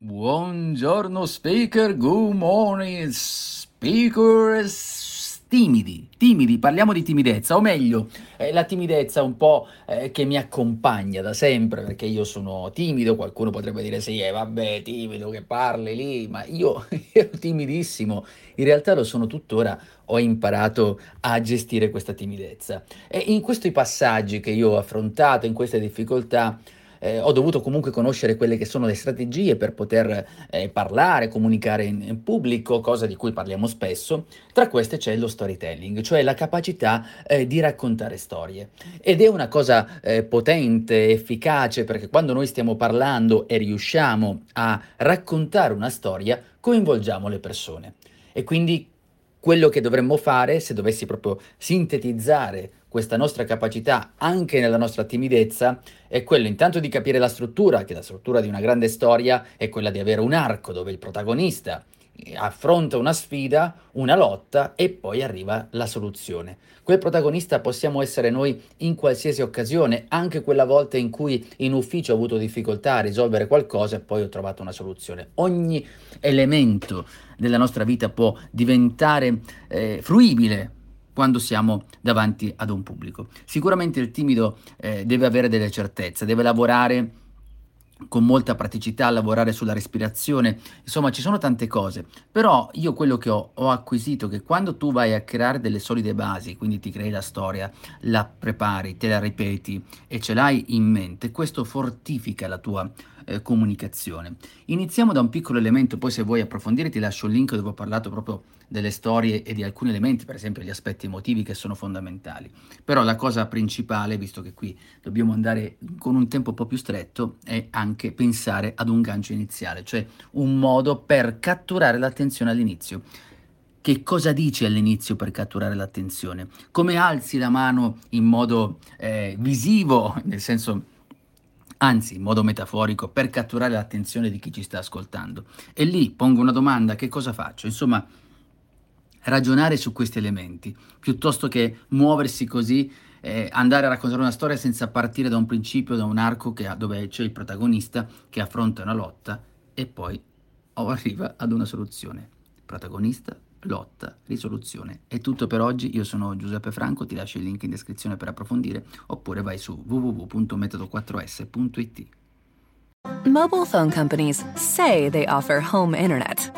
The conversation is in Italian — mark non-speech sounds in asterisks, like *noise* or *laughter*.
Buongiorno speaker, good morning speakers. Timidi, timidi, parliamo di timidezza, o meglio, eh, la timidezza un po' eh, che mi accompagna da sempre, perché io sono timido, qualcuno potrebbe dire sì, eh, vabbè, timido che parli lì, ma io *laughs* ero timidissimo, in realtà lo sono tuttora, ho imparato a gestire questa timidezza. E in questi passaggi che io ho affrontato, in queste difficoltà, eh, ho dovuto comunque conoscere quelle che sono le strategie per poter eh, parlare, comunicare in, in, pubblico, cosa di cui parliamo spesso. Tra queste c'è lo storytelling, cioè la capacità eh, di raccontare storie. Ed è una cosa eh, potente, efficace, perché quando noi stiamo parlando e riusciamo a raccontare una storia, coinvolgiamo le persone. E quindi quello che dovremmo fare, se dovessi proprio sintetizzare questa nostra capacità anche nella nostra timidezza, è quello intanto di capire la struttura, che la struttura di una grande storia è quella di avere un arco dove il protagonista affronta una sfida, una lotta e poi arriva la soluzione. Quel protagonista possiamo essere noi in qualsiasi occasione, anche quella volta in cui in ufficio ho avuto difficoltà a risolvere qualcosa e poi ho trovato una soluzione. Ogni elemento della nostra vita può diventare eh, fruibile quando siamo davanti ad un pubblico. Sicuramente il timido eh, deve avere delle certezze, deve lavorare con molta praticità, lavorare sulla respirazione, insomma ci sono tante cose, però io quello che ho, ho acquisito è che quando tu vai a creare delle solide basi, quindi ti crei la storia, la prepari, te la ripeti e ce l'hai in mente, questo fortifica la tua eh, comunicazione. Iniziamo da un piccolo elemento, poi se vuoi approfondire ti lascio il link dove ho parlato proprio delle storie e di alcuni elementi, per esempio gli aspetti emotivi che sono fondamentali. Però la cosa principale, visto che qui dobbiamo andare con un tempo un po' più stretto, è anche pensare ad un gancio iniziale, cioè un modo per catturare l'attenzione all'inizio. Che cosa dici all'inizio per catturare l'attenzione? Come alzi la mano in modo eh, visivo, *laughs* nel senso anzi in modo metaforico, per catturare l'attenzione di chi ci sta ascoltando. E lì pongo una domanda, che cosa faccio? Insomma, ragionare su questi elementi, piuttosto che muoversi così, eh, andare a raccontare una storia senza partire da un principio, da un arco ha, dove c'è il protagonista che affronta una lotta e poi *laughs* arriva ad una soluzione. Protagonista, lotta, risoluzione. È tutto per oggi, io sono Giuseppe Franco, ti lascio il link in descrizione per approfondire oppure vai su www.metodo4s.it. Mobile phone companies say they offer home internet.